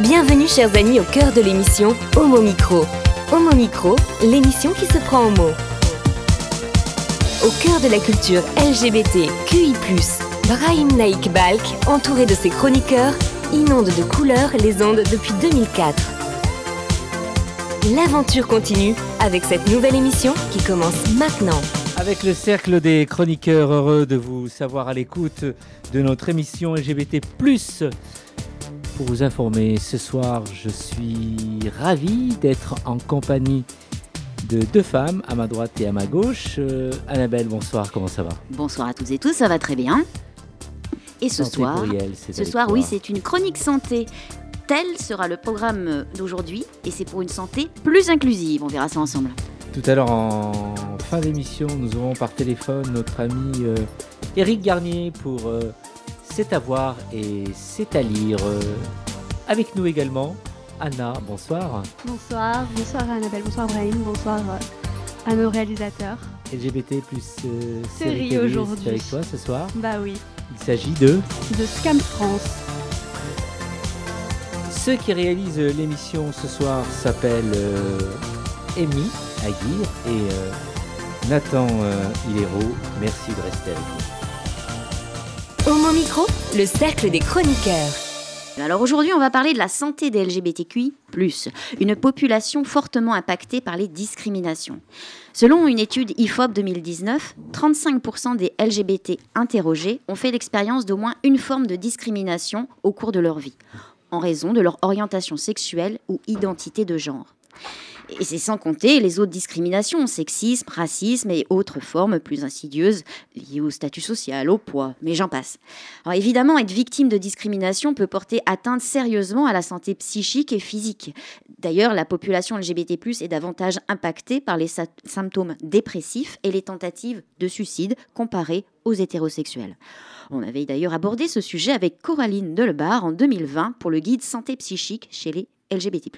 Bienvenue chers amis au cœur de l'émission Homo Micro. Homo Micro, l'émission qui se prend en mots. Au cœur de la culture LGBT, QI+, Brahim Naik Balk, entouré de ses chroniqueurs, inonde de couleurs les ondes depuis 2004. L'aventure continue avec cette nouvelle émission qui commence maintenant. Avec le cercle des chroniqueurs heureux de vous savoir à l'écoute de notre émission LGBT+. Pour vous informer, ce soir, je suis ravi d'être en compagnie de deux femmes, à ma droite et à ma gauche. Euh, Annabelle, bonsoir, comment ça va? Bonsoir à toutes et tous, ça va très bien. Et ce Santé soir, courriel, ce soir, toi. oui, c'est une chronique santé. Tel sera le programme d'aujourd'hui et c'est pour une santé plus inclusive. On verra ça ensemble. Tout à l'heure, en fin d'émission, nous aurons par téléphone notre ami euh, Éric Garnier pour euh, C'est à voir et C'est à lire. Avec nous également, Anna, bonsoir. Bonsoir, bonsoir Annabelle, bonsoir Brahim, bonsoir euh, à nos réalisateurs. LGBT plus euh, Série aujourd'hui. avec toi ce soir. Bah oui, Il s'agit de de Scam France. ceux qui réalisent l'émission ce soir s'appellent euh, Amy Aguirre et euh, Nathan Hilero. Merci de rester avec nous. Homo Micro, le cercle des chroniqueurs. Alors aujourd'hui, on va parler de la santé des LGBTQI, une population fortement impactée par les discriminations. Selon une étude IFOP 2019, 35% des LGBT interrogés ont fait l'expérience d'au moins une forme de discrimination au cours de leur vie, en raison de leur orientation sexuelle ou identité de genre. Et c'est sans compter les autres discriminations, sexisme, racisme et autres formes plus insidieuses liées au statut social, au poids, mais j'en passe. Alors évidemment, être victime de discrimination peut porter atteinte sérieusement à la santé psychique et physique. D'ailleurs, la population LGBT+ est davantage impactée par les symptômes dépressifs et les tentatives de suicide comparées aux hétérosexuels. On avait d'ailleurs abordé ce sujet avec Coraline Delebar en 2020 pour le guide santé psychique chez les LGBT+.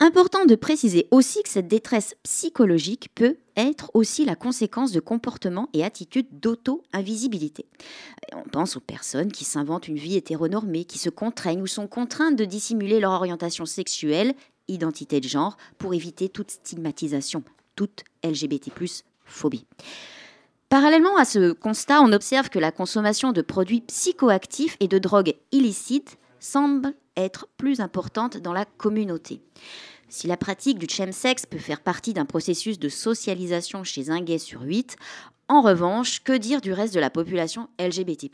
Important de préciser aussi que cette détresse psychologique peut être aussi la conséquence de comportements et attitudes d'auto-invisibilité. On pense aux personnes qui s'inventent une vie hétéronormée, qui se contraignent ou sont contraintes de dissimuler leur orientation sexuelle, identité de genre, pour éviter toute stigmatisation, toute LGBT+, phobie. Parallèlement à ce constat, on observe que la consommation de produits psychoactifs et de drogues illicites semble être plus importante dans la communauté. Si la pratique du chemsex peut faire partie d'un processus de socialisation chez un gay sur huit, en revanche, que dire du reste de la population LGBT+.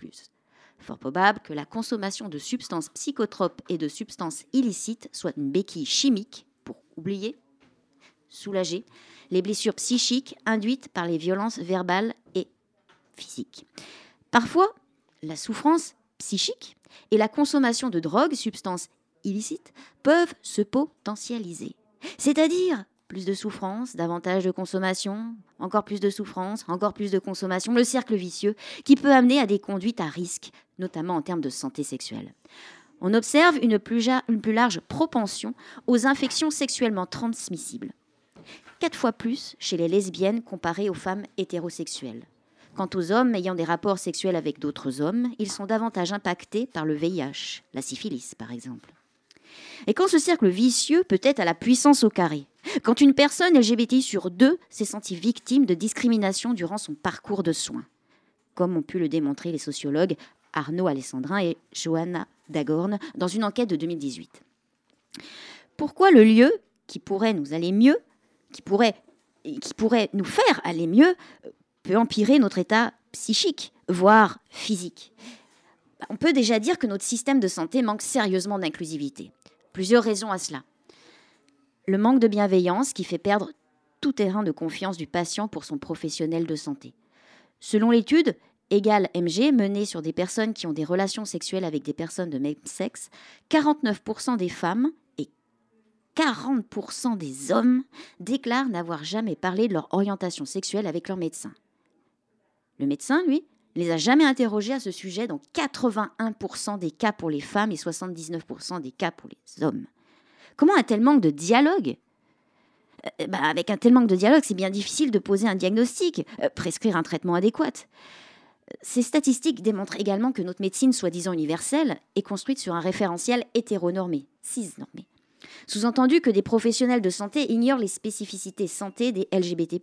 Fort probable que la consommation de substances psychotropes et de substances illicites soit une béquille chimique pour oublier, soulager les blessures psychiques induites par les violences verbales et physiques. Parfois, la souffrance psychique et la consommation de drogues, substances illicites, peuvent se potentialiser. C'est-à-dire plus de souffrance, davantage de consommation, encore plus de souffrance, encore plus de consommation, le cercle vicieux qui peut amener à des conduites à risque, notamment en termes de santé sexuelle. On observe une plus, une plus large propension aux infections sexuellement transmissibles. Quatre fois plus chez les lesbiennes comparées aux femmes hétérosexuelles. Quant aux hommes ayant des rapports sexuels avec d'autres hommes, ils sont davantage impactés par le VIH, la syphilis par exemple. Et quand ce cercle vicieux peut être à la puissance au carré, quand une personne LGBTI sur deux s'est sentie victime de discrimination durant son parcours de soins, comme ont pu le démontrer les sociologues Arnaud Alessandrin et Johanna Dagorn dans une enquête de 2018. Pourquoi le lieu qui pourrait nous aller mieux, qui pourrait, qui pourrait nous faire aller mieux, peut empirer notre état psychique, voire physique. On peut déjà dire que notre système de santé manque sérieusement d'inclusivité. Plusieurs raisons à cela. Le manque de bienveillance qui fait perdre tout terrain de confiance du patient pour son professionnel de santé. Selon l'étude Égal MG menée sur des personnes qui ont des relations sexuelles avec des personnes de même sexe, 49% des femmes et 40% des hommes déclarent n'avoir jamais parlé de leur orientation sexuelle avec leur médecin. Le médecin, lui, les a jamais interrogés à ce sujet dans 81% des cas pour les femmes et 79% des cas pour les hommes. Comment un tel manque de dialogue Euh, bah, Avec un tel manque de dialogue, c'est bien difficile de poser un diagnostic, euh, prescrire un traitement adéquat. Ces statistiques démontrent également que notre médecine soi-disant universelle est construite sur un référentiel hétéronormé, cisnormé. Sous-entendu que des professionnels de santé ignorent les spécificités santé des LGBT.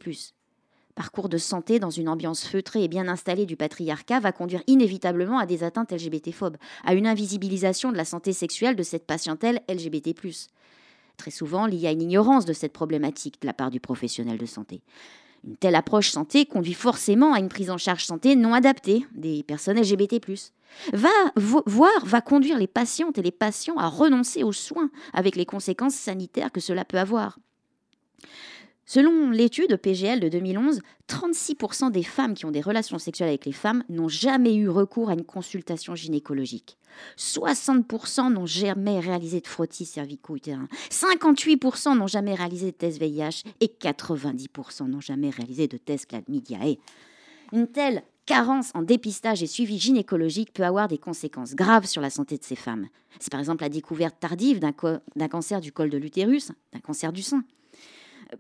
Parcours de santé dans une ambiance feutrée et bien installée du patriarcat va conduire inévitablement à des atteintes LGBT-phobes, à une invisibilisation de la santé sexuelle de cette patientèle LGBT. Très souvent liée à une ignorance de cette problématique de la part du professionnel de santé. Une telle approche santé conduit forcément à une prise en charge santé non adaptée des personnes LGBT. Va voir, va conduire les patientes et les patients à renoncer aux soins avec les conséquences sanitaires que cela peut avoir. Selon l'étude PGL de 2011, 36% des femmes qui ont des relations sexuelles avec les femmes n'ont jamais eu recours à une consultation gynécologique. 60% n'ont jamais réalisé de frottis cervico-utérin. 58% n'ont jamais réalisé de test VIH et 90% n'ont jamais réalisé de test chlamydia. Une telle carence en dépistage et suivi gynécologique peut avoir des conséquences graves sur la santé de ces femmes. C'est par exemple la découverte tardive d'un cancer du col de l'utérus, d'un cancer du sein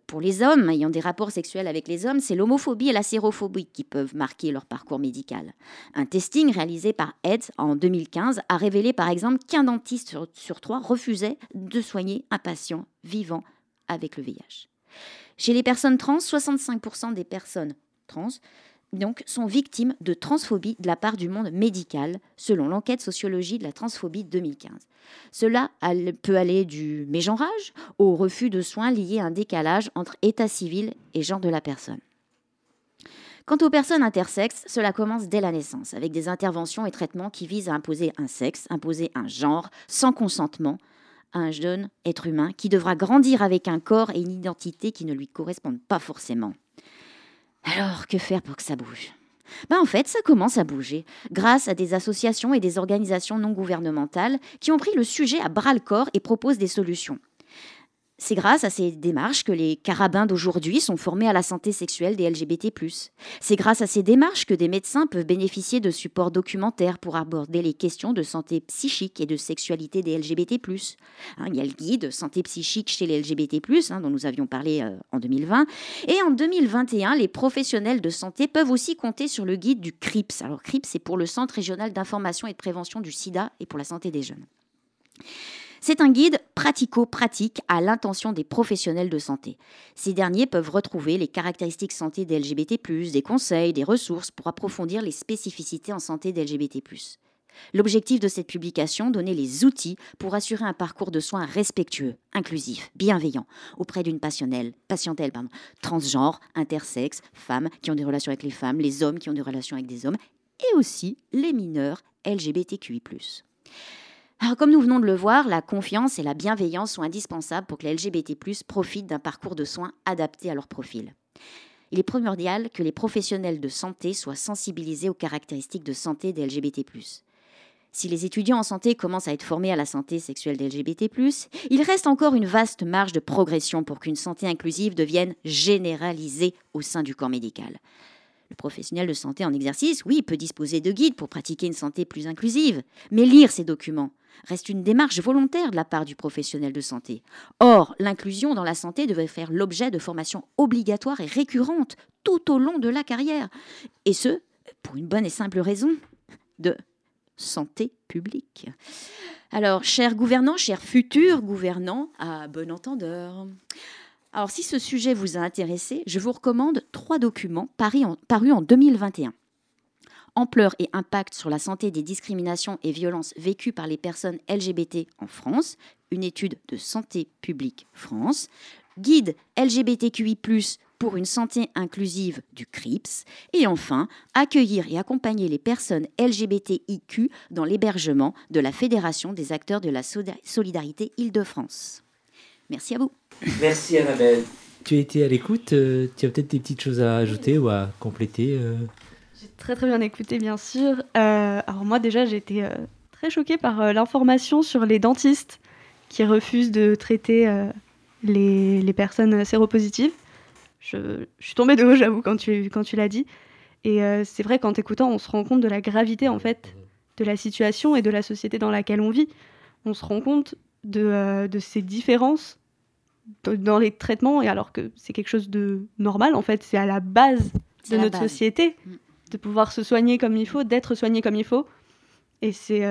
pour les hommes ayant des rapports sexuels avec les hommes, c'est l'homophobie et la sérophobie qui peuvent marquer leur parcours médical. Un testing réalisé par AIDS en 2015 a révélé par exemple qu'un dentiste sur, trois refusait de soigner un patient vivant avec le VIH. Chez les personnes trans, 65% des personnes trans donc, sont victimes de transphobie de la part du monde médical, selon l'enquête sociologie de la transphobie 2015. Cela peut aller du mégenrage au refus de soins liés à un décalage entre état civil et genre de la personne. Quant aux personnes intersexes, cela commence dès la naissance, avec des interventions et traitements qui visent à imposer un sexe, imposer un genre, sans consentement, à un jeune être humain qui devra grandir avec un corps et une identité qui ne lui correspondent pas forcément. Alors, que faire pour que ça bouge? Ben en fait, ça commence à bouger, grâce à des associations et des organisations non gouvernementales qui ont pris le sujet à bras le corps et proposent des solutions. C'est grâce à ces démarches que les carabins d'aujourd'hui sont formés à la santé sexuelle des LGBT. C'est grâce à ces démarches que des médecins peuvent bénéficier de supports documentaires pour aborder les questions de santé psychique et de sexualité des LGBT. Hein, il y a le guide Santé psychique chez les LGBT, hein, dont nous avions parlé euh, en 2020. Et en 2021, les professionnels de santé peuvent aussi compter sur le guide du CRIPS. Alors, CRIPS, c'est pour le Centre régional d'information et de prévention du sida et pour la santé des jeunes. C'est un guide pratico-pratique à l'intention des professionnels de santé. Ces derniers peuvent retrouver les caractéristiques santé des LGBT+, des conseils, des ressources pour approfondir les spécificités en santé des LGBT+. L'objectif de cette publication, donner les outils pour assurer un parcours de soins respectueux, inclusif, bienveillant auprès d'une patientèle, patientèle transgenre, intersexe, femmes qui ont des relations avec les femmes, les hommes qui ont des relations avec des hommes, et aussi les mineurs LGBTQI. Comme nous venons de le voir, la confiance et la bienveillance sont indispensables pour que les LGBT profitent d'un parcours de soins adapté à leur profil. Il est primordial que les professionnels de santé soient sensibilisés aux caractéristiques de santé des LGBT. Si les étudiants en santé commencent à être formés à la santé sexuelle des LGBT, il reste encore une vaste marge de progression pour qu'une santé inclusive devienne généralisée au sein du corps médical. Le professionnel de santé en exercice, oui, peut disposer de guides pour pratiquer une santé plus inclusive, mais lire ces documents reste une démarche volontaire de la part du professionnel de santé. Or, l'inclusion dans la santé devrait faire l'objet de formations obligatoires et récurrentes tout au long de la carrière. Et ce, pour une bonne et simple raison de santé publique. Alors, chers gouvernants, chers futurs gouvernants, à bon entendeur. Alors, si ce sujet vous a intéressé, je vous recommande trois documents parus en, 2021. Ampleur et impact sur la santé des discriminations et violences vécues par les personnes LGBT en France, une étude de Santé publique France, guide LGBTQI, pour une santé inclusive du CRIPS, et enfin, accueillir et accompagner les personnes LGBTIQ dans l'hébergement de la Fédération des acteurs de la solidarité Île-de-France. Merci à vous. Merci Annabelle. Tu as été à l'écoute, euh, tu as peut-être des petites choses à ajouter ou à compléter euh J'ai très très bien écouté bien sûr. Euh, alors moi déjà j'ai été très choquée par l'information sur les dentistes qui refusent de traiter les, les, personnes séropositives. Je, je, suis tombée de haut j'avoue quand tu, quand tu l'as dit. Et c'est vrai qu'en t'écoutant on se rend compte de la gravité en fait de la situation et de la société dans laquelle on vit. On se rend compte de, de ces différences dans les traitements, et alors que c'est quelque chose de normal, en fait, c'est à la base de notre société. Mm. de pouvoir se soigner comme il faut, d'être soigné comme il faut. Et c'est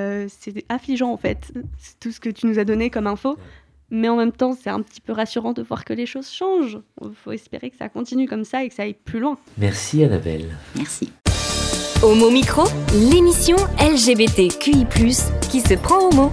affligeant en fait, tout ce que tu nous as donné comme info. Mais en même temps, c'est un petit peu rassurant de voir que les choses changent. Il faut espérer que ça continue comme ça et que ça aille plus loin. Merci Annabelle. Merci. Homo Micro, l'émission LGBTQI+, qui se prend au mot.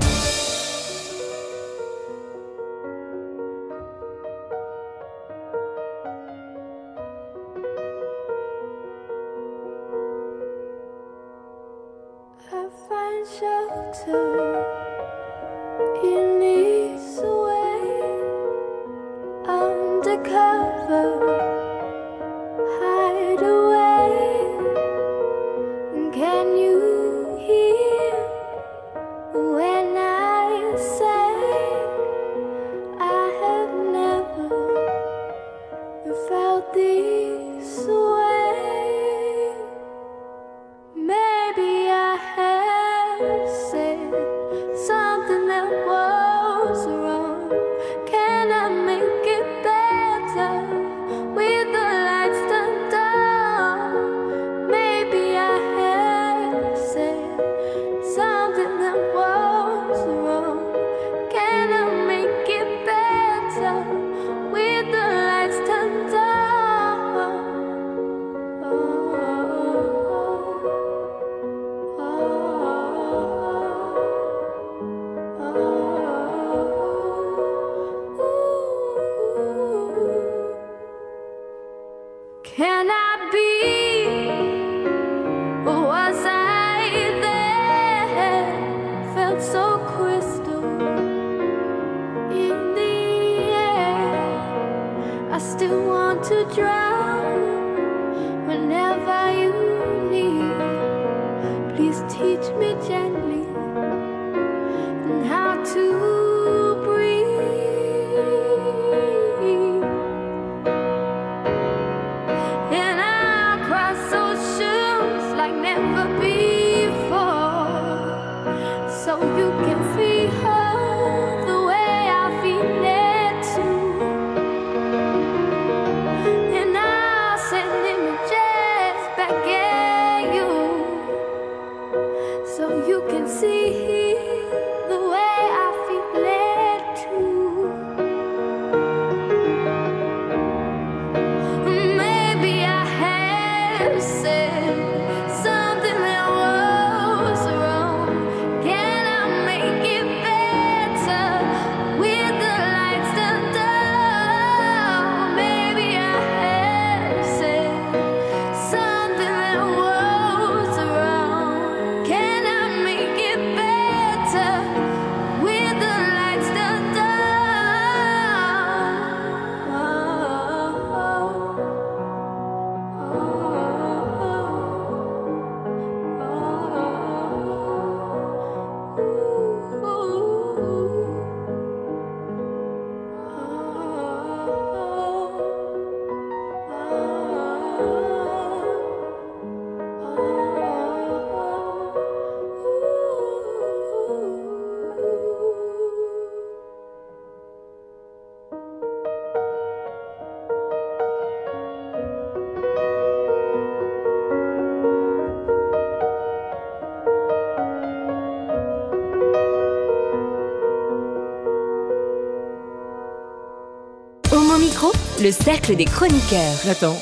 Le cercle des chroniqueurs. Nathan,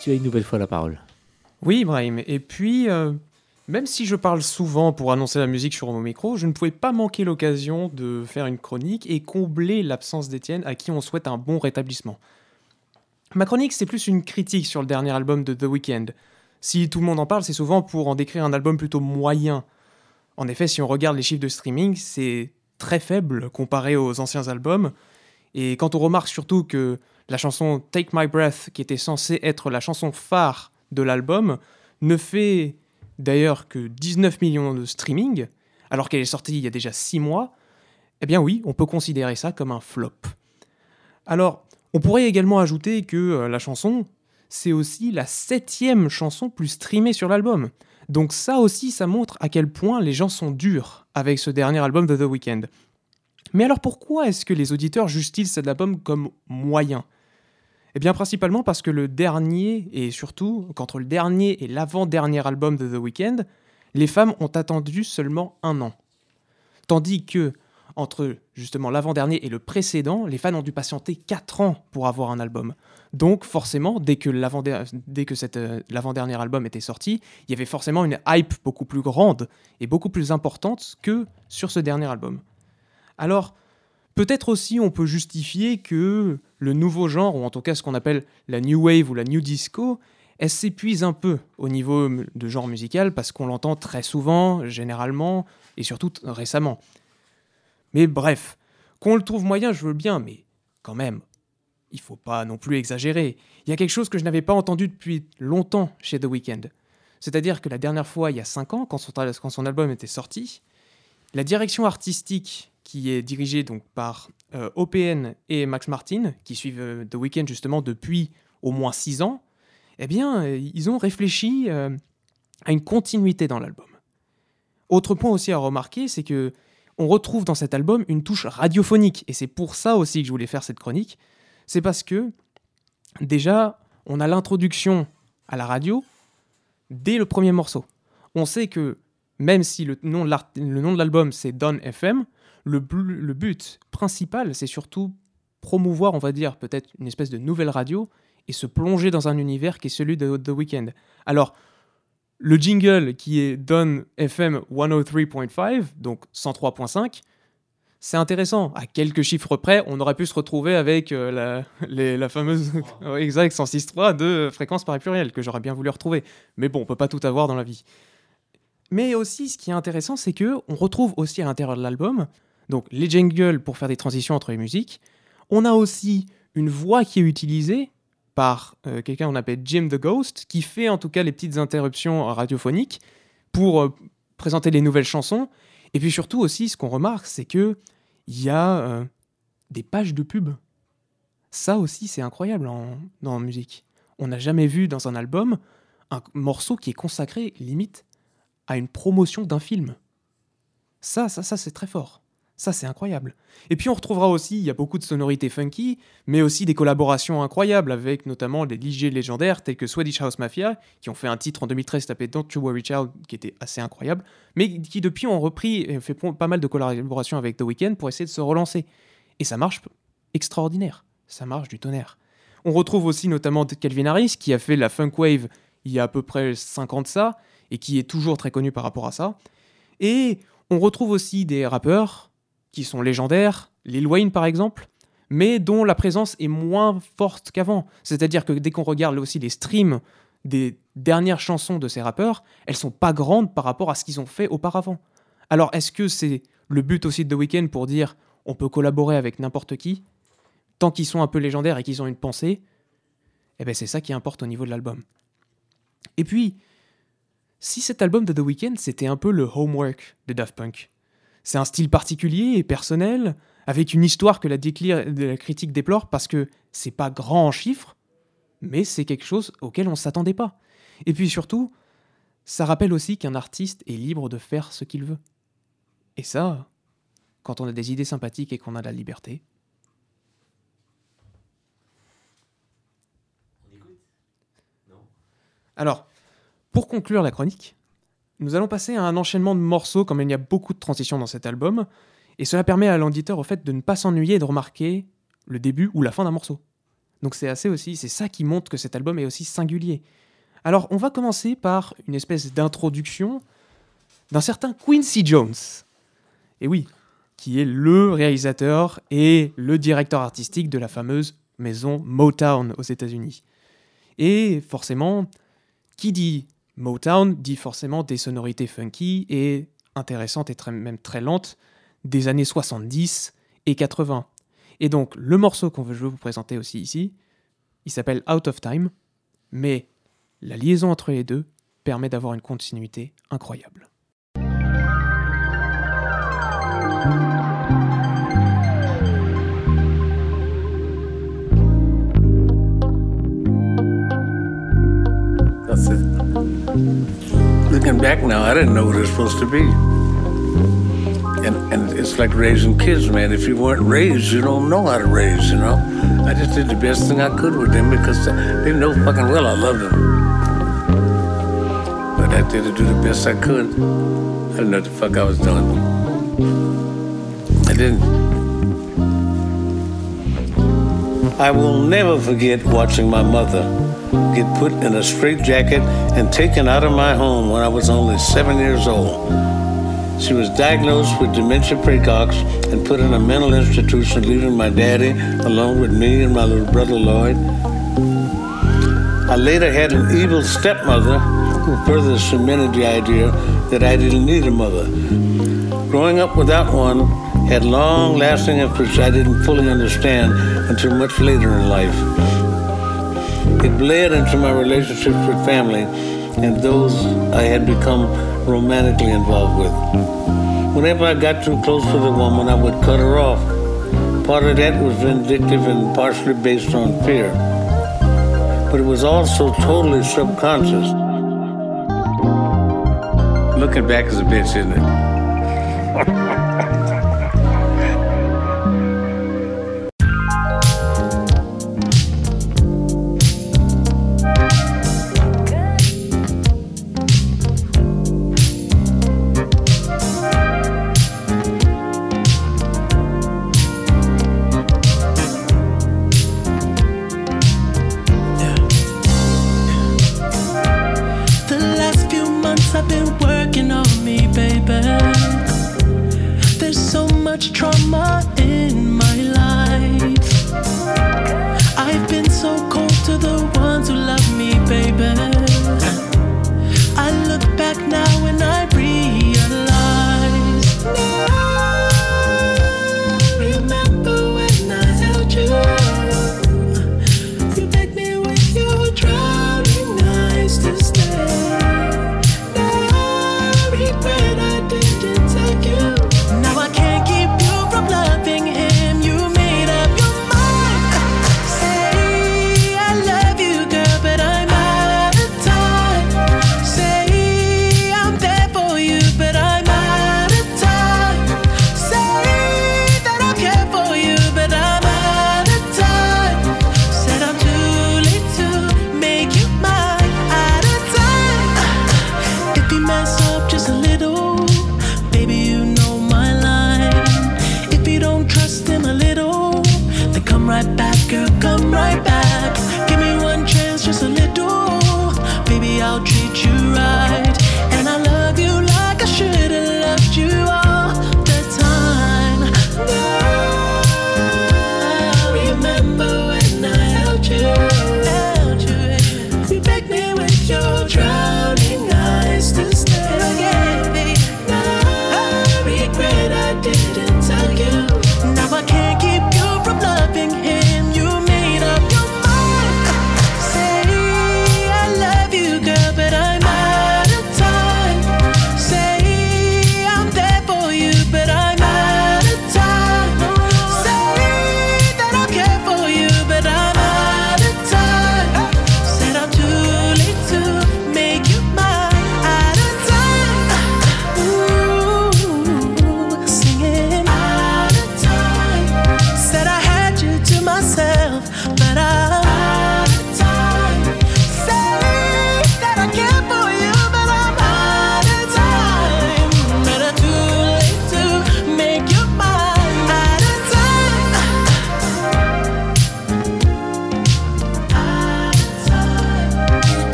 tu as une nouvelle fois la parole. Oui, Ibrahim. Et puis, euh, même si je parle souvent pour annoncer la musique sur mon micro, je ne pouvais pas manquer l'occasion de faire une chronique et combler l'absence d'Étienne à qui on souhaite un bon rétablissement. Ma chronique, c'est plus une critique sur le dernier album de The Weeknd. Si tout le monde en parle, c'est souvent pour en décrire un album plutôt moyen. En effet, si on regarde les chiffres de streaming, c'est très faible comparé aux anciens albums. Et quand on remarque surtout que la chanson Take My Breath, qui était censée être la chanson phare de l'album, ne fait d'ailleurs que 19 millions de streaming, alors qu'elle est sortie il y a déjà 6 mois, eh bien oui, on peut considérer ça comme un flop. Alors, on pourrait également ajouter que euh, la chanson, c'est aussi la septième chanson plus streamée sur l'album. Donc ça aussi, ça montre à quel point les gens sont durs avec ce dernier album de The Weeknd. Mais alors pourquoi est-ce que les auditeurs jugent-ils cet album comme moyen? Eh bien, principalement parce que le dernier, et surtout qu'entre le dernier et l'avant-dernier album de The Weeknd, les femmes ont attendu seulement un an. Tandis que, entre justement l'avant-dernier et le précédent, les fans ont dû patienter 4 ans pour avoir un album. Donc forcément, dès que euh, l'avant-dernier album était sorti, il y avait forcément une hype beaucoup plus grande et beaucoup plus importante que sur ce dernier album. Alors, peut-être aussi on peut justifier que le nouveau genre, ou en tout cas ce qu'on appelle la New Wave ou la New Disco, elle s'épuise un peu au niveau de genre musical parce qu'on l'entend très souvent, généralement, et surtout récemment. Mais bref, qu'on le trouve moyen, je veux bien, mais quand même, il faut pas non plus exagérer. Il y a quelque chose que je n'avais pas entendu depuis longtemps chez The Weeknd. C'est-à-dire que la dernière fois, il y a 5 ans, quand son, album était sorti, la direction artistique qui est dirigée donc par euh, OPN et Max Martin, qui suivent euh, The Weeknd justement depuis au moins 6 ans, eh bien, euh, ils ont réfléchi à une continuité dans l'album. Autre point aussi à remarquer, c'est que on retrouve dans cet album une touche radiophonique, et c'est pour ça aussi que je voulais faire cette chronique, c'est parce que déjà, on a l'introduction à la radio dès le premier morceau. On sait que même si le nom de l'album c'est Don FM, le, le but principal c'est surtout promouvoir, on va dire, peut-être une espèce de nouvelle radio et se plonger dans un univers qui est celui de The Weeknd. Alors, le jingle qui est Don FM 103.5, donc 103.5, c'est intéressant. À quelques chiffres près, on aurait pu se retrouver avec euh, la, fameuse exact 106.3 de fréquence par pluriel que j'aurais bien voulu retrouver. Mais bon, on peut pas tout avoir dans la vie. Mais aussi, ce qui est intéressant, c'est que on retrouve aussi à l'intérieur de l'album, donc les jingles pour faire des transitions entre les musiques. On a aussi une voix qui est utilisée par euh, quelqu'un qu'on appelle Jim the Ghost, qui fait en tout cas les petites interruptions radiophoniques pour euh, présenter les nouvelles chansons et puis surtout aussi, ce qu'on remarque, c'est que il y a euh, des pages de pub. Ça aussi, c'est incroyable en, musique. On n'a jamais vu dans un album un morceau qui est consacré limite à une promotion d'un film. Ça, ça, ça, c'est très fort. Ça, c'est incroyable. Et puis on retrouvera aussi, il y a beaucoup de sonorités funky, mais aussi des collaborations incroyables avec notamment des DJ légendaires tels que Swedish House Mafia, qui ont fait un titre en 2013 tapé Don't You Worry Child, qui était assez incroyable, mais qui depuis ont repris et fait pas mal de collaborations avec The Weeknd pour essayer de se relancer. Et ça marche extraordinaire. Ça marche du tonnerre. On retrouve aussi notamment Calvin Harris, qui a fait la funk wave il y a à peu près 50 ça, et qui est toujours très connu par rapport à ça. Et on retrouve aussi des rappeurs qui sont légendaires, Lil Wayne par exemple, mais dont la présence est moins forte qu'avant. C'est-à-dire que dès qu'on regarde aussi les streams des dernières chansons de ces rappeurs, elles sont pas grandes par rapport à ce qu'ils ont fait auparavant. Alors est-ce que c'est le but aussi de The Weeknd pour dire on peut collaborer avec n'importe qui, tant qu'ils sont un peu légendaires et qu'ils ont une pensée? Eh bien c'est ça qui importe au niveau de l'album. Et puis, si cet album de The Weeknd c'était un peu le homework de Daft Punk, c'est un style particulier et personnel, avec une histoire que la, la critique déplore parce que c'est pas grand en chiffres, mais c'est quelque chose auquel on s'attendait pas. Et puis surtout, ça rappelle aussi qu'un artiste est libre de faire ce qu'il veut. Et ça, quand on a des idées sympathiques et qu'on a la liberté. Alors, pour conclure la chronique, nous allons passer à un enchaînement de morceaux comme il y a beaucoup de transitions dans cet album, et cela permet à l'auditeur au fait de ne pas s'ennuyer et de remarquer le début ou la fin d'un morceau. Donc c'est assez aussi, c'est ça qui montre que cet album est aussi singulier. Alors on va commencer par une espèce d'introduction d'un certain Quincy Jones. Et oui, qui est le réalisateur et le directeur artistique de la fameuse maison Motown aux États-Unis. Et forcément, qui dit Motown dit forcément des sonorités funky et intéressantes et même très lentes des années 70 et 80. Et donc le morceau qu'on veut vous présenter aussi ici, il s'appelle Out of Time, mais la liaison entre les deux permet d'avoir une continuité incroyable. Looking back now, I didn't know what it was supposed to be. And, and it's like raising kids, man. If you weren't raised, you don't know how to raise, you know? I just did the best thing I could with them because they know fucking well I loved them. But I did do the best I could. I didn't know what the fuck I was doing. I didn't. I will never forget watching my mother get put in a straitjacket and taken out of my home when I was only seven years old. She was diagnosed with dementia praecox and put in a mental institution, leaving my daddy alone with me and my little brother Lloyd. I later had an evil stepmother who further cemented the idea that I didn't need a mother. Growing up without one had long lasting effects I didn't fully understand until much later in life. It bled into my relationships with family and those I had become romantically involved with. Whenever I got too close to the woman, I would cut her off. Part of that was vindictive and partially based on fear. But it was also totally subconscious. Looking back is a bitch, isn't it?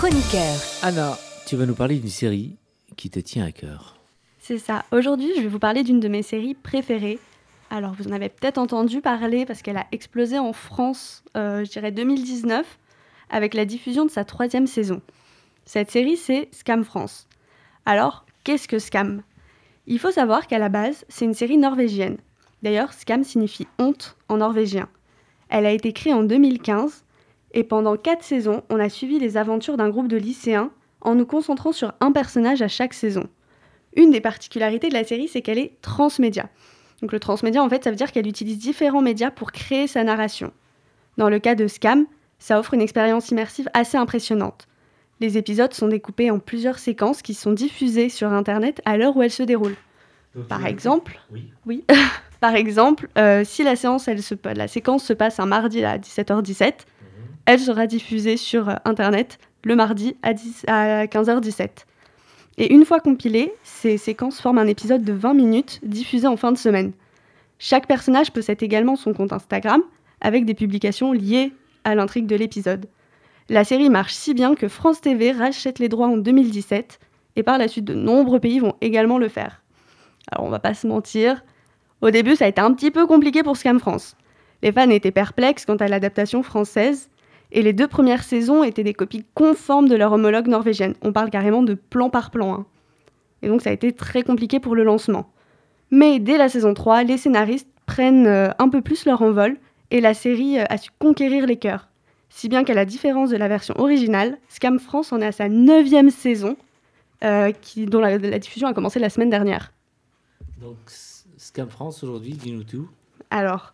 Des chroniqueurs. Anna, tu vas nous parler d'une série qui te tient à cœur. C'est ça. Aujourd'hui, je vais vous parler d'une de mes séries préférées. Alors, vous en avez peut-être entendu parler parce qu'elle a explosé en France, euh, je dirais 2019, avec la diffusion de sa troisième saison. Cette série, c'est Scam France. Alors, qu'est-ce que Scam? Il faut savoir qu'à la base, c'est une série norvégienne. D'ailleurs, Scam signifie honte en norvégien. Elle a été créée en 2015 et pendant quatre saisons, on a suivi les aventures d'un groupe de lycéens en nous concentrant sur un personnage à chaque saison. Une des particularités de la série, c'est qu'elle est transmédia. Donc le transmédia, en fait, ça veut dire qu'elle utilise différents médias pour créer sa narration. Dans le cas de Scam, ça offre une expérience immersive assez impressionnante. Les épisodes sont découpés en plusieurs séquences qui sont diffusées sur Internet à l'heure où elles se déroulent. Par exemple, Oui. oui. Par exemple, si la, séance, elle se, la séquence se passe un mardi à 17h17, elle sera diffusée sur euh, Internet le mardi à, 10 à 15h17. Et une fois compilées, ces séquences forment un épisode de 20 minutes diffusé en fin de semaine. Chaque personnage possède également son compte Instagram avec des publications liées à l'intrigue de l'épisode. La série marche si bien que France TV rachète les droits en 2017 et par la suite de nombreux pays vont également le faire. Alors on va pas se mentir, au début ça a été un petit peu compliqué pour Scam France. Les fans étaient perplexes quant à l'adaptation française et les deux premières saisons étaient des copies conformes de leur homologue norvégienne. On parle carrément de plan par plan. hein. Et donc ça a été très compliqué pour le lancement. Mais dès la saison 3, les scénaristes prennent euh, un peu plus leur envol et la série euh, a su conquérir les cœurs. Si bien qu'à la différence de la version originale, Scam France en est à sa neuvième saison, euh, qui, dont la, la diffusion a commencé la semaine dernière. Donc, Scam France aujourd'hui, dis-nous tout. Alors,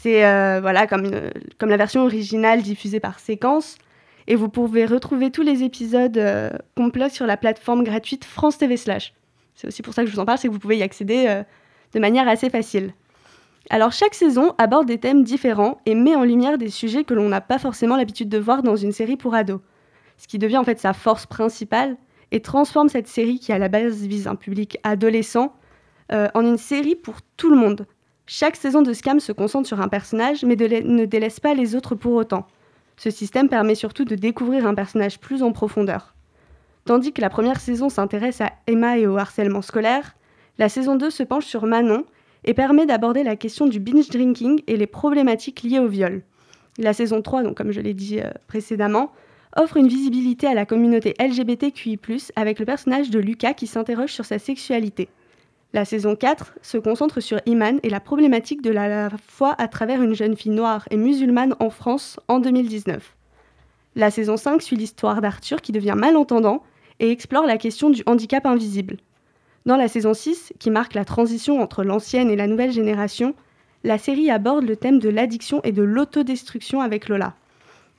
c'est euh, voilà comme, la version originale diffusée par séquence. Et vous pouvez retrouver tous les épisodes euh, complets sur la plateforme gratuite France TV Slash. C'est aussi pour ça que je vous en parle, c'est que vous pouvez y accéder euh, de manière assez facile. Alors chaque saison aborde des thèmes différents et met en lumière des sujets que l'on n'a pas forcément l'habitude de voir dans une série pour ados. Ce qui devient en fait sa force principale et transforme cette série qui à la base vise un public adolescent en une série pour tout le monde. Chaque saison de Scam se concentre sur un personnage, mais ne délaisse pas les autres pour autant. Ce système permet surtout de découvrir un personnage plus en profondeur. Tandis que la première saison s'intéresse à Emma et au harcèlement scolaire, la saison 2 se penche sur Manon et permet d'aborder la question du binge drinking et les problématiques liées au viol. La saison 3, donc comme je l'ai dit euh, précédemment, offre une visibilité à la communauté LGBTQI+, avec le personnage de Lucas qui s'interroge sur sa sexualité. La saison 4 se concentre sur Iman et la problématique de la foi à travers une jeune fille noire et musulmane en France en 2019. La saison 5 suit l'histoire d'Arthur qui devient malentendant et explore la question du handicap invisible. Dans la saison 6, qui marque la transition entre l'ancienne et la nouvelle génération, la série aborde le thème de l'addiction et de l'autodestruction avec Lola.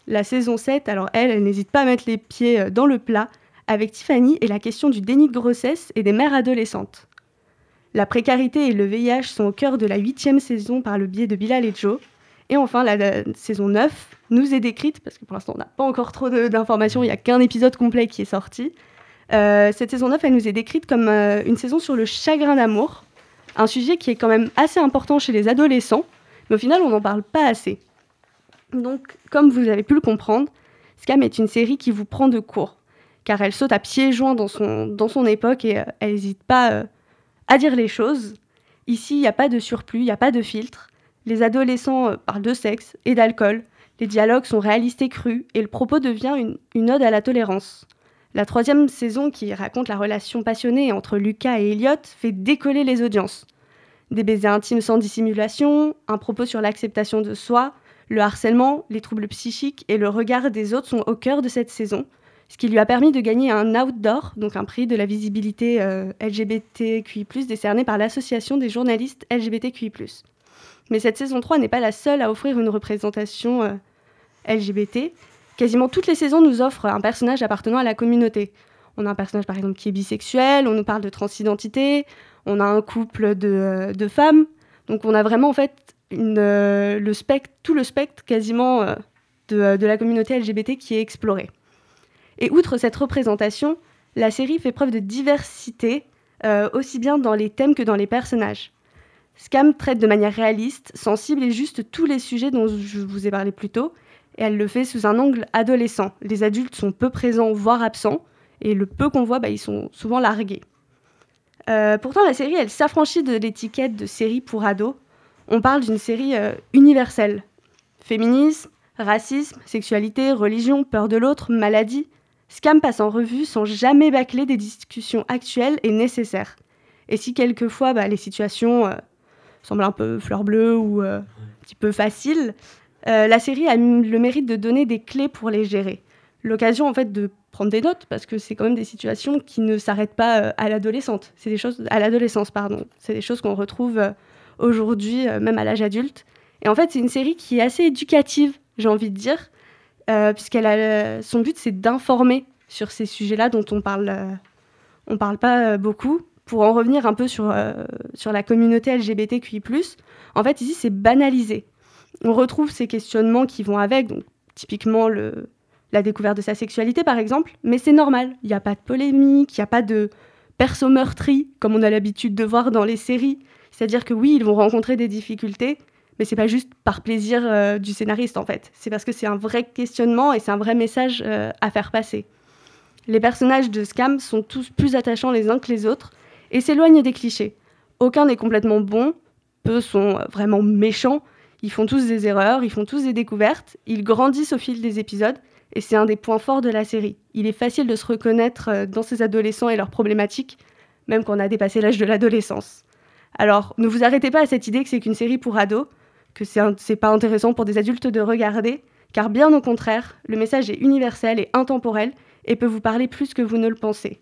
La saison 7, alors elle, elle n'hésite pas à mettre les pieds euh, dans le plat avec Tiffany et la question du déni de grossesse et des mères adolescentes. La précarité et le VIH sont au cœur de la huitième saison par le biais de Bilal et Joe. Et enfin, la, saison 9 nous est décrite, parce que pour l'instant on n'a pas encore trop d'informations, il n'y a qu'un épisode complet qui est sorti. Euh, cette saison 9, elle nous est décrite comme euh, une saison sur le chagrin d'amour, un sujet qui est quand même assez important chez les adolescents, mais au final on n'en parle pas assez. Donc, comme vous avez pu le comprendre, Scam est une série qui vous prend de court, car elle saute à pieds joints dans son, dans son époque et euh, elle n'hésite pas à dire les choses. Ici, il n'y a pas de surplus, il n'y a pas de filtre. Les adolescents euh, parlent de sexe et d'alcool. Les dialogues sont réalistes et crus, et le propos devient une, une ode à la tolérance. La troisième saison, qui raconte la relation passionnée entre Lucas et Elliot, fait décoller les audiences. Des baisers intimes sans dissimulation, un propos sur l'acceptation de soi, le harcèlement, les troubles psychiques et le regard des autres sont au cœur de cette saison, ce qui lui a permis de gagner un Outdoor, donc un prix de la visibilité euh, LGBTQI+, décerné par l'Association des journalistes LGBTQI+. Mais cette saison 3 n'est pas la seule à offrir une représentation euh, LGBT. Quasiment toutes les saisons nous offrent un personnage appartenant à la communauté. On a un personnage par exemple qui est bisexuel, on nous parle de transidentité, on a un couple de, euh, femmes. Donc on a vraiment en fait euh, le tout le spectre quasiment de la communauté LGBT qui est exploré. Et outre cette représentation, la série fait preuve de diversité, euh, aussi bien dans les thèmes que dans les personnages. Scam traite de manière réaliste, sensible et juste tous les sujets dont je vous ai parlé plus tôt, et elle le fait sous un angle adolescent. Les adultes sont peu présents, voire absents, et le peu qu'on voit, bah, ils sont souvent largués. Euh, pourtant, la série, elle s'affranchit de l'étiquette de série pour ados. On parle d'une série euh, universelle. Féminisme, racisme, sexualité, religion, peur de l'autre, maladie. Scam passe en revue sans jamais bâcler des discussions actuelles et nécessaires. Et si quelquefois bah, les situations euh, semblent un peu fleur bleue ou euh, un petit peu faciles, euh, la série a le mérite de donner des clés pour les gérer. L'occasion en fait de prendre des notes parce que c'est quand même des situations qui ne s'arrêtent pas à l'adolescente. C'est des choses à l'adolescence pardon. C'est des choses qu'on retrouve aujourd'hui même à l'âge adulte. Et en fait c'est une série qui est assez éducative, j'ai envie de dire, puisqu'elle a son but c'est d'informer sur ces sujets-là dont on parle, on parle pas beaucoup. Pour en revenir un peu sur, sur la communauté LGBTQI+, en fait, ici, c'est banalisé. On retrouve ces questionnements qui vont avec, donc typiquement la découverte de sa sexualité, par exemple, mais c'est normal. Il n'y a pas de polémique, il n'y a pas de perso meurtri, comme on a l'habitude de voir dans les séries. C'est-à-dire que oui, ils vont rencontrer des difficultés, mais c'est pas juste par plaisir euh, du scénariste, en fait. C'est parce que c'est un vrai questionnement et c'est un vrai message euh, à faire passer. Les personnages de Scam sont tous plus attachants les uns que les autres et s'éloignent des clichés. Aucun n'est complètement bon, peu sont euh, vraiment méchants, ils font tous des erreurs, ils font tous des découvertes, ils grandissent au fil des épisodes et c'est un des points forts de la série. Il est facile de se reconnaître dans ces adolescents et leurs problématiques, même quand on a dépassé l'âge de l'adolescence. Alors, ne vous arrêtez pas à cette idée que c'est qu'une série pour ados, que c'est pas intéressant pour des adultes de regarder, car bien au contraire, le message est universel et intemporel et peut vous parler plus que vous ne le pensez.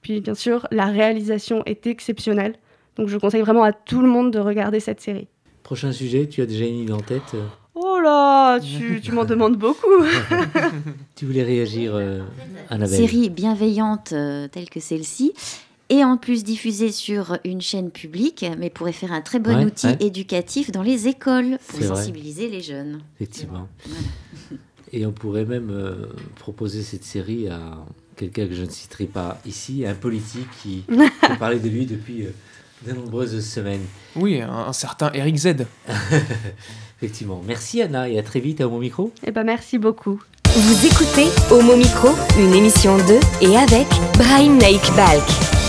Puis bien sûr, la réalisation est exceptionnelle, donc je conseille vraiment à tout le monde de regarder cette série. Prochain sujet, tu as déjà une idée en tête euh Oh là, tu, tu m'en demandes beaucoup. tu voulais réagir, euh, Annabelle Série bienveillante euh, telle que celle-ci, et en plus diffusée sur une chaîne publique, mais pourrait faire un très bon outil éducatif dans les écoles pour sensibiliser les jeunes. Effectivement. Et on pourrait même euh, proposer cette série à quelqu'un que je ne citerai pas ici, un politique qui, qui parlait de lui depuis de nombreuses semaines. Oui, un, certain Eric Z. Effectivement. Merci Anna et à très vite à Homo Micro. Eh ben merci beaucoup. Vous écoutez Homo Micro, une émission de et avec Brian Naik Balk.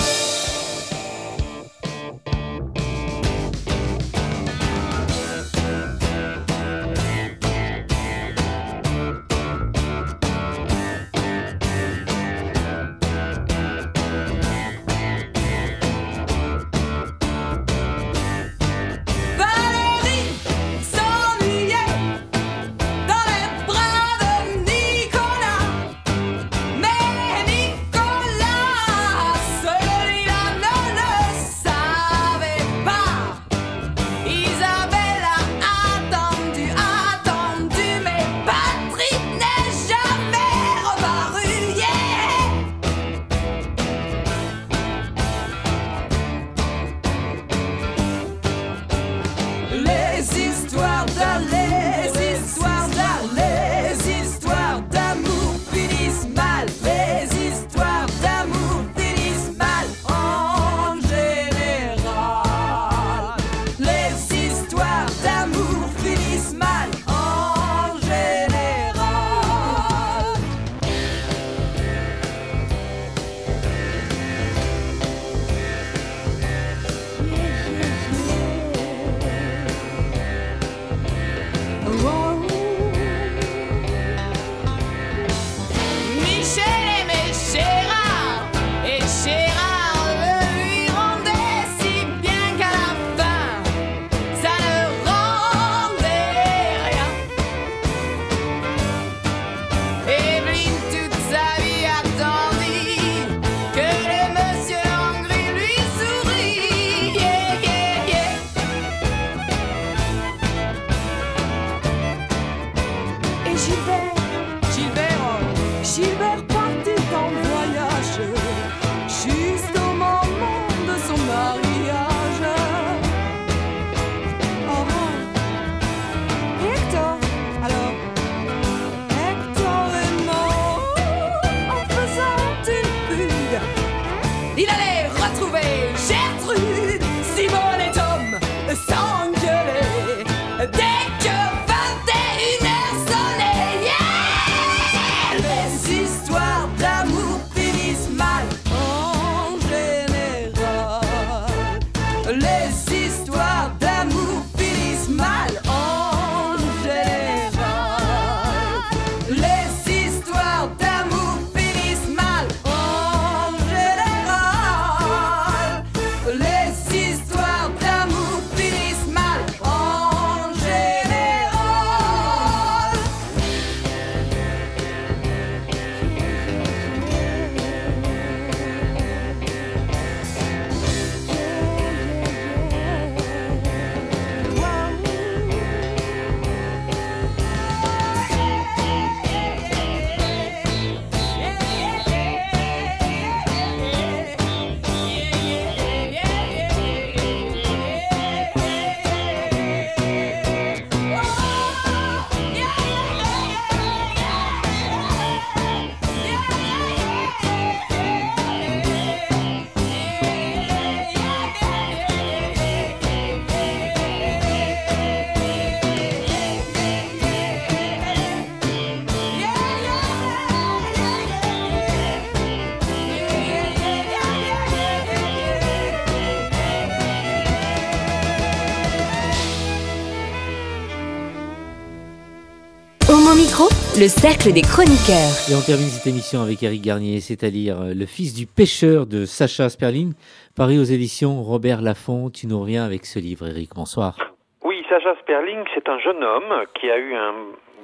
Le cercle des chroniqueurs. Et on termine cette émission avec Eric Garnier, c'est-à-dire euh, le fils du pêcheur de Sacha Sperling, paru aux éditions Robert Laffont. Tu nous reviens avec ce livre, Eric. Bonsoir. Oui, Sacha Sperling, c'est un jeune homme qui a eu un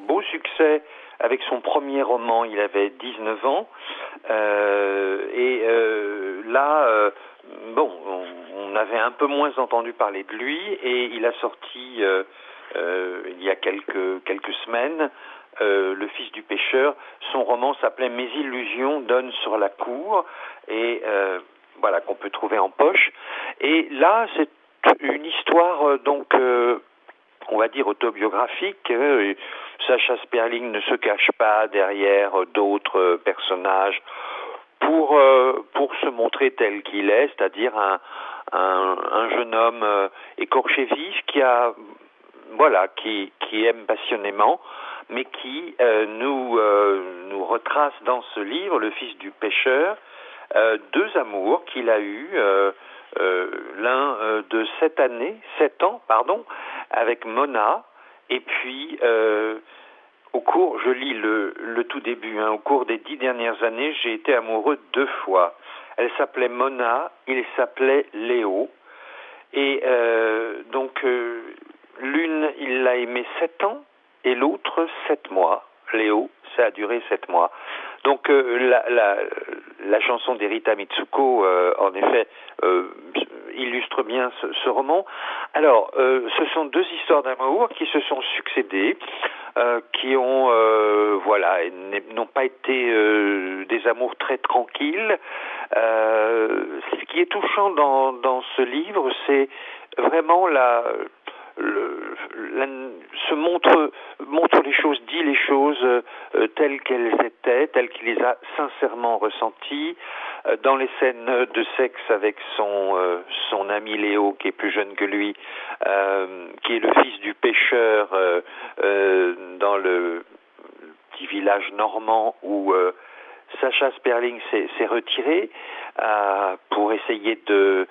beau succès avec son premier roman. Il avait 19 ans. Euh, et euh, là, euh, bon, on, on, avait un peu moins entendu parler de lui et il a sorti euh, euh, il y a quelques, quelques semaines euh, Le fils du pêcheur. Son roman s'appelait Mes illusions donnent sur la cour et euh, voilà qu'on peut trouver en poche. Et là, c'est une histoire euh, donc on va dire autobiographique. Sacha Sperling ne se cache pas derrière d'autres personnages pour pour se montrer tel qu'il est, c'est-à-dire un, un, un jeune homme écorché vif qui a voilà qui qui aime passionnément mais qui euh, nous, euh, nous retrace dans ce livre, Le fils du pêcheur, euh, deux amours qu'il a eus, l'un de sept années, sept ans, pardon, avec Mona, et puis au cours, je lis le, le tout début, hein, au cours des dix dernières années, j'ai été amoureux deux fois. Elle s'appelait Mona, il s'appelait Léo, et donc l'une, il l'a aimée sept ans, et l'autre sept mois. Léo, ça a duré sept mois. Donc euh, la, la, la, chanson d'Erita Mitsuko, euh, en effet, euh, illustre bien ce, ce roman. Alors, ce sont deux histoires d'amour qui se sont succédées, qui ont, voilà, n'ont pas été des amours très tranquilles. ce qui est touchant dans, dans ce livre, c'est vraiment la se montre, montre les choses, dit les choses euh, telles qu'elles étaient, telles qu'il les a sincèrement ressenties. Euh, dans les scènes de sexe avec son, euh, son ami Léo, qui est plus jeune que lui, qui est le fils du pêcheur dans le petit village normand où Sacha Sperling s'est retiré pour essayer de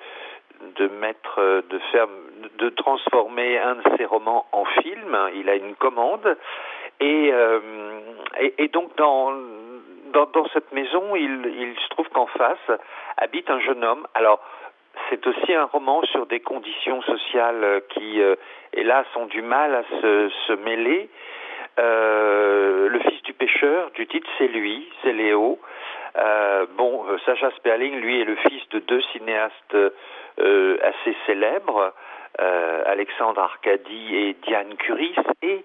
de mettre, de faire, de transformer un de ses romans en film. Il a une commande et, euh, donc dans, cette maison, il, se trouve qu'en face habite un jeune homme. Alors c'est aussi un roman sur des conditions sociales qui, euh, hélas, ont du mal à se, mêler. Euh, le fils du pêcheur, du titre, c'est lui, c'est Léo. Bon, Sacha Sperling, lui, est le fils de deux cinéastes assez célèbres, Alexandre Arcadie et Diane Curis, et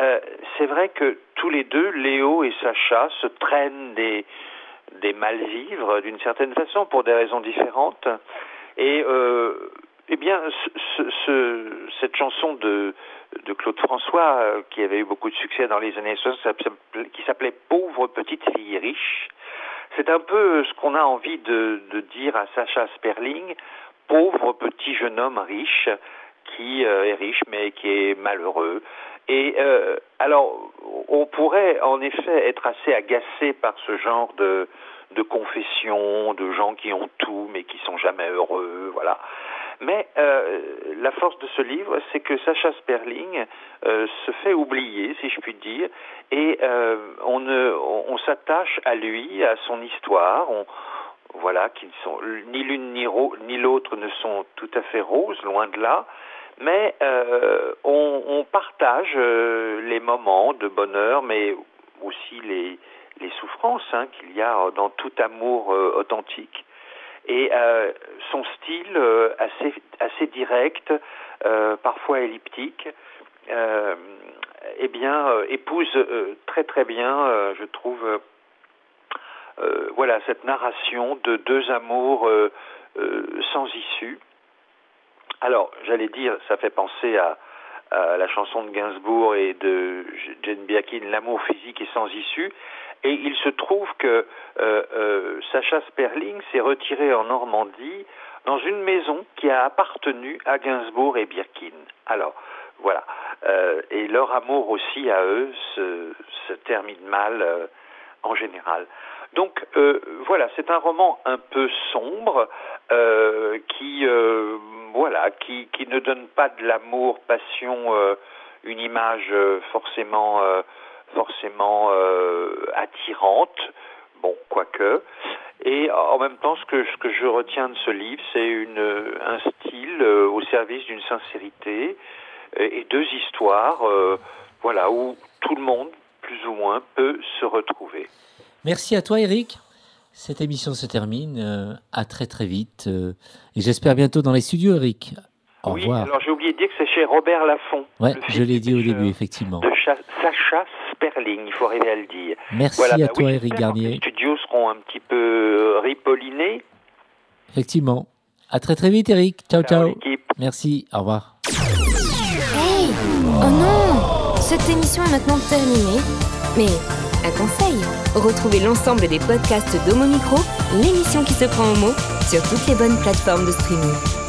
euh, c'est vrai que tous les deux, Léo et Sacha, se traînent des, des mal-vivres d'une certaine façon pour des raisons différentes. Et euh, eh bien, ce, ce, cette chanson de, de Claude François, euh, qui avait eu beaucoup de succès dans les années 60, qui s'appelait Pauvre petite fille riche, c'est un peu ce qu'on a envie de, dire à Sacha Sperling, pauvre petit jeune homme riche qui euh, est riche mais qui est malheureux. Et euh, alors, on pourrait en effet être assez agacé par ce genre de, de confession, de gens qui ont tout mais qui sont jamais heureux, voilà. Mais euh, la force de ce livre, c'est que Sacha Sperling euh, se fait oublier, si je puis dire, et euh, on, on, on s'attache à lui, à son histoire. On, voilà, qui sont ni l'une ni, l'autre ne sont tout à fait roses, loin de là, mais euh, on, partage euh, les moments de bonheur, mais aussi les, souffrances hein, qu'il y a dans tout amour euh, authentique. Et son style assez, assez direct, parfois elliptique, eh bien, épouse très très bien, je trouve, voilà cette narration de deux amours euh, euh, sans issue. Alors, j'allais dire, ça fait penser à, la chanson de Gainsbourg et de Jane Birkin, L'amour physique est sans issue. Et il se trouve que euh, Sacha Sperling s'est retiré en Normandie dans une maison qui a appartenu à Gainsbourg et Birkin. Alors, voilà. Euh, et leur amour aussi à eux se, termine mal euh, en général. Donc euh, voilà, c'est un roman un peu sombre euh, qui euh, voilà qui, qui, ne donne pas de l'amour, passion, une image forcément forcément attirante, bon, quoique. Et en même temps, ce que, je retiens de ce livre, c'est un style au service d'une sincérité et deux histoires, voilà, où tout le monde, plus ou moins, peut se retrouver. Merci à toi, Eric. Cette émission se termine. Euh, à très très vite. Euh, et j'espère bientôt dans les studios, Eric. Au oui, revoir. alors j'ai oublié de dire que c'est chez Robert Laffont. Ouais, je l'ai dit au début, effectivement. De Sacha Sperling, il faut arriver à le dire. Merci à bah toi, Eric Garnier. Les studios seront un petit peu euh, ripollinés. Effectivement. À très très vite, Eric. Ciao, ciao. Merci, au revoir. Hey Oh non Cette émission est maintenant terminée. Mais un conseil, retrouvez l'ensemble des podcasts d'Homo Micro, l'émission qui se prend au mot, sur toutes les bonnes plateformes de streaming.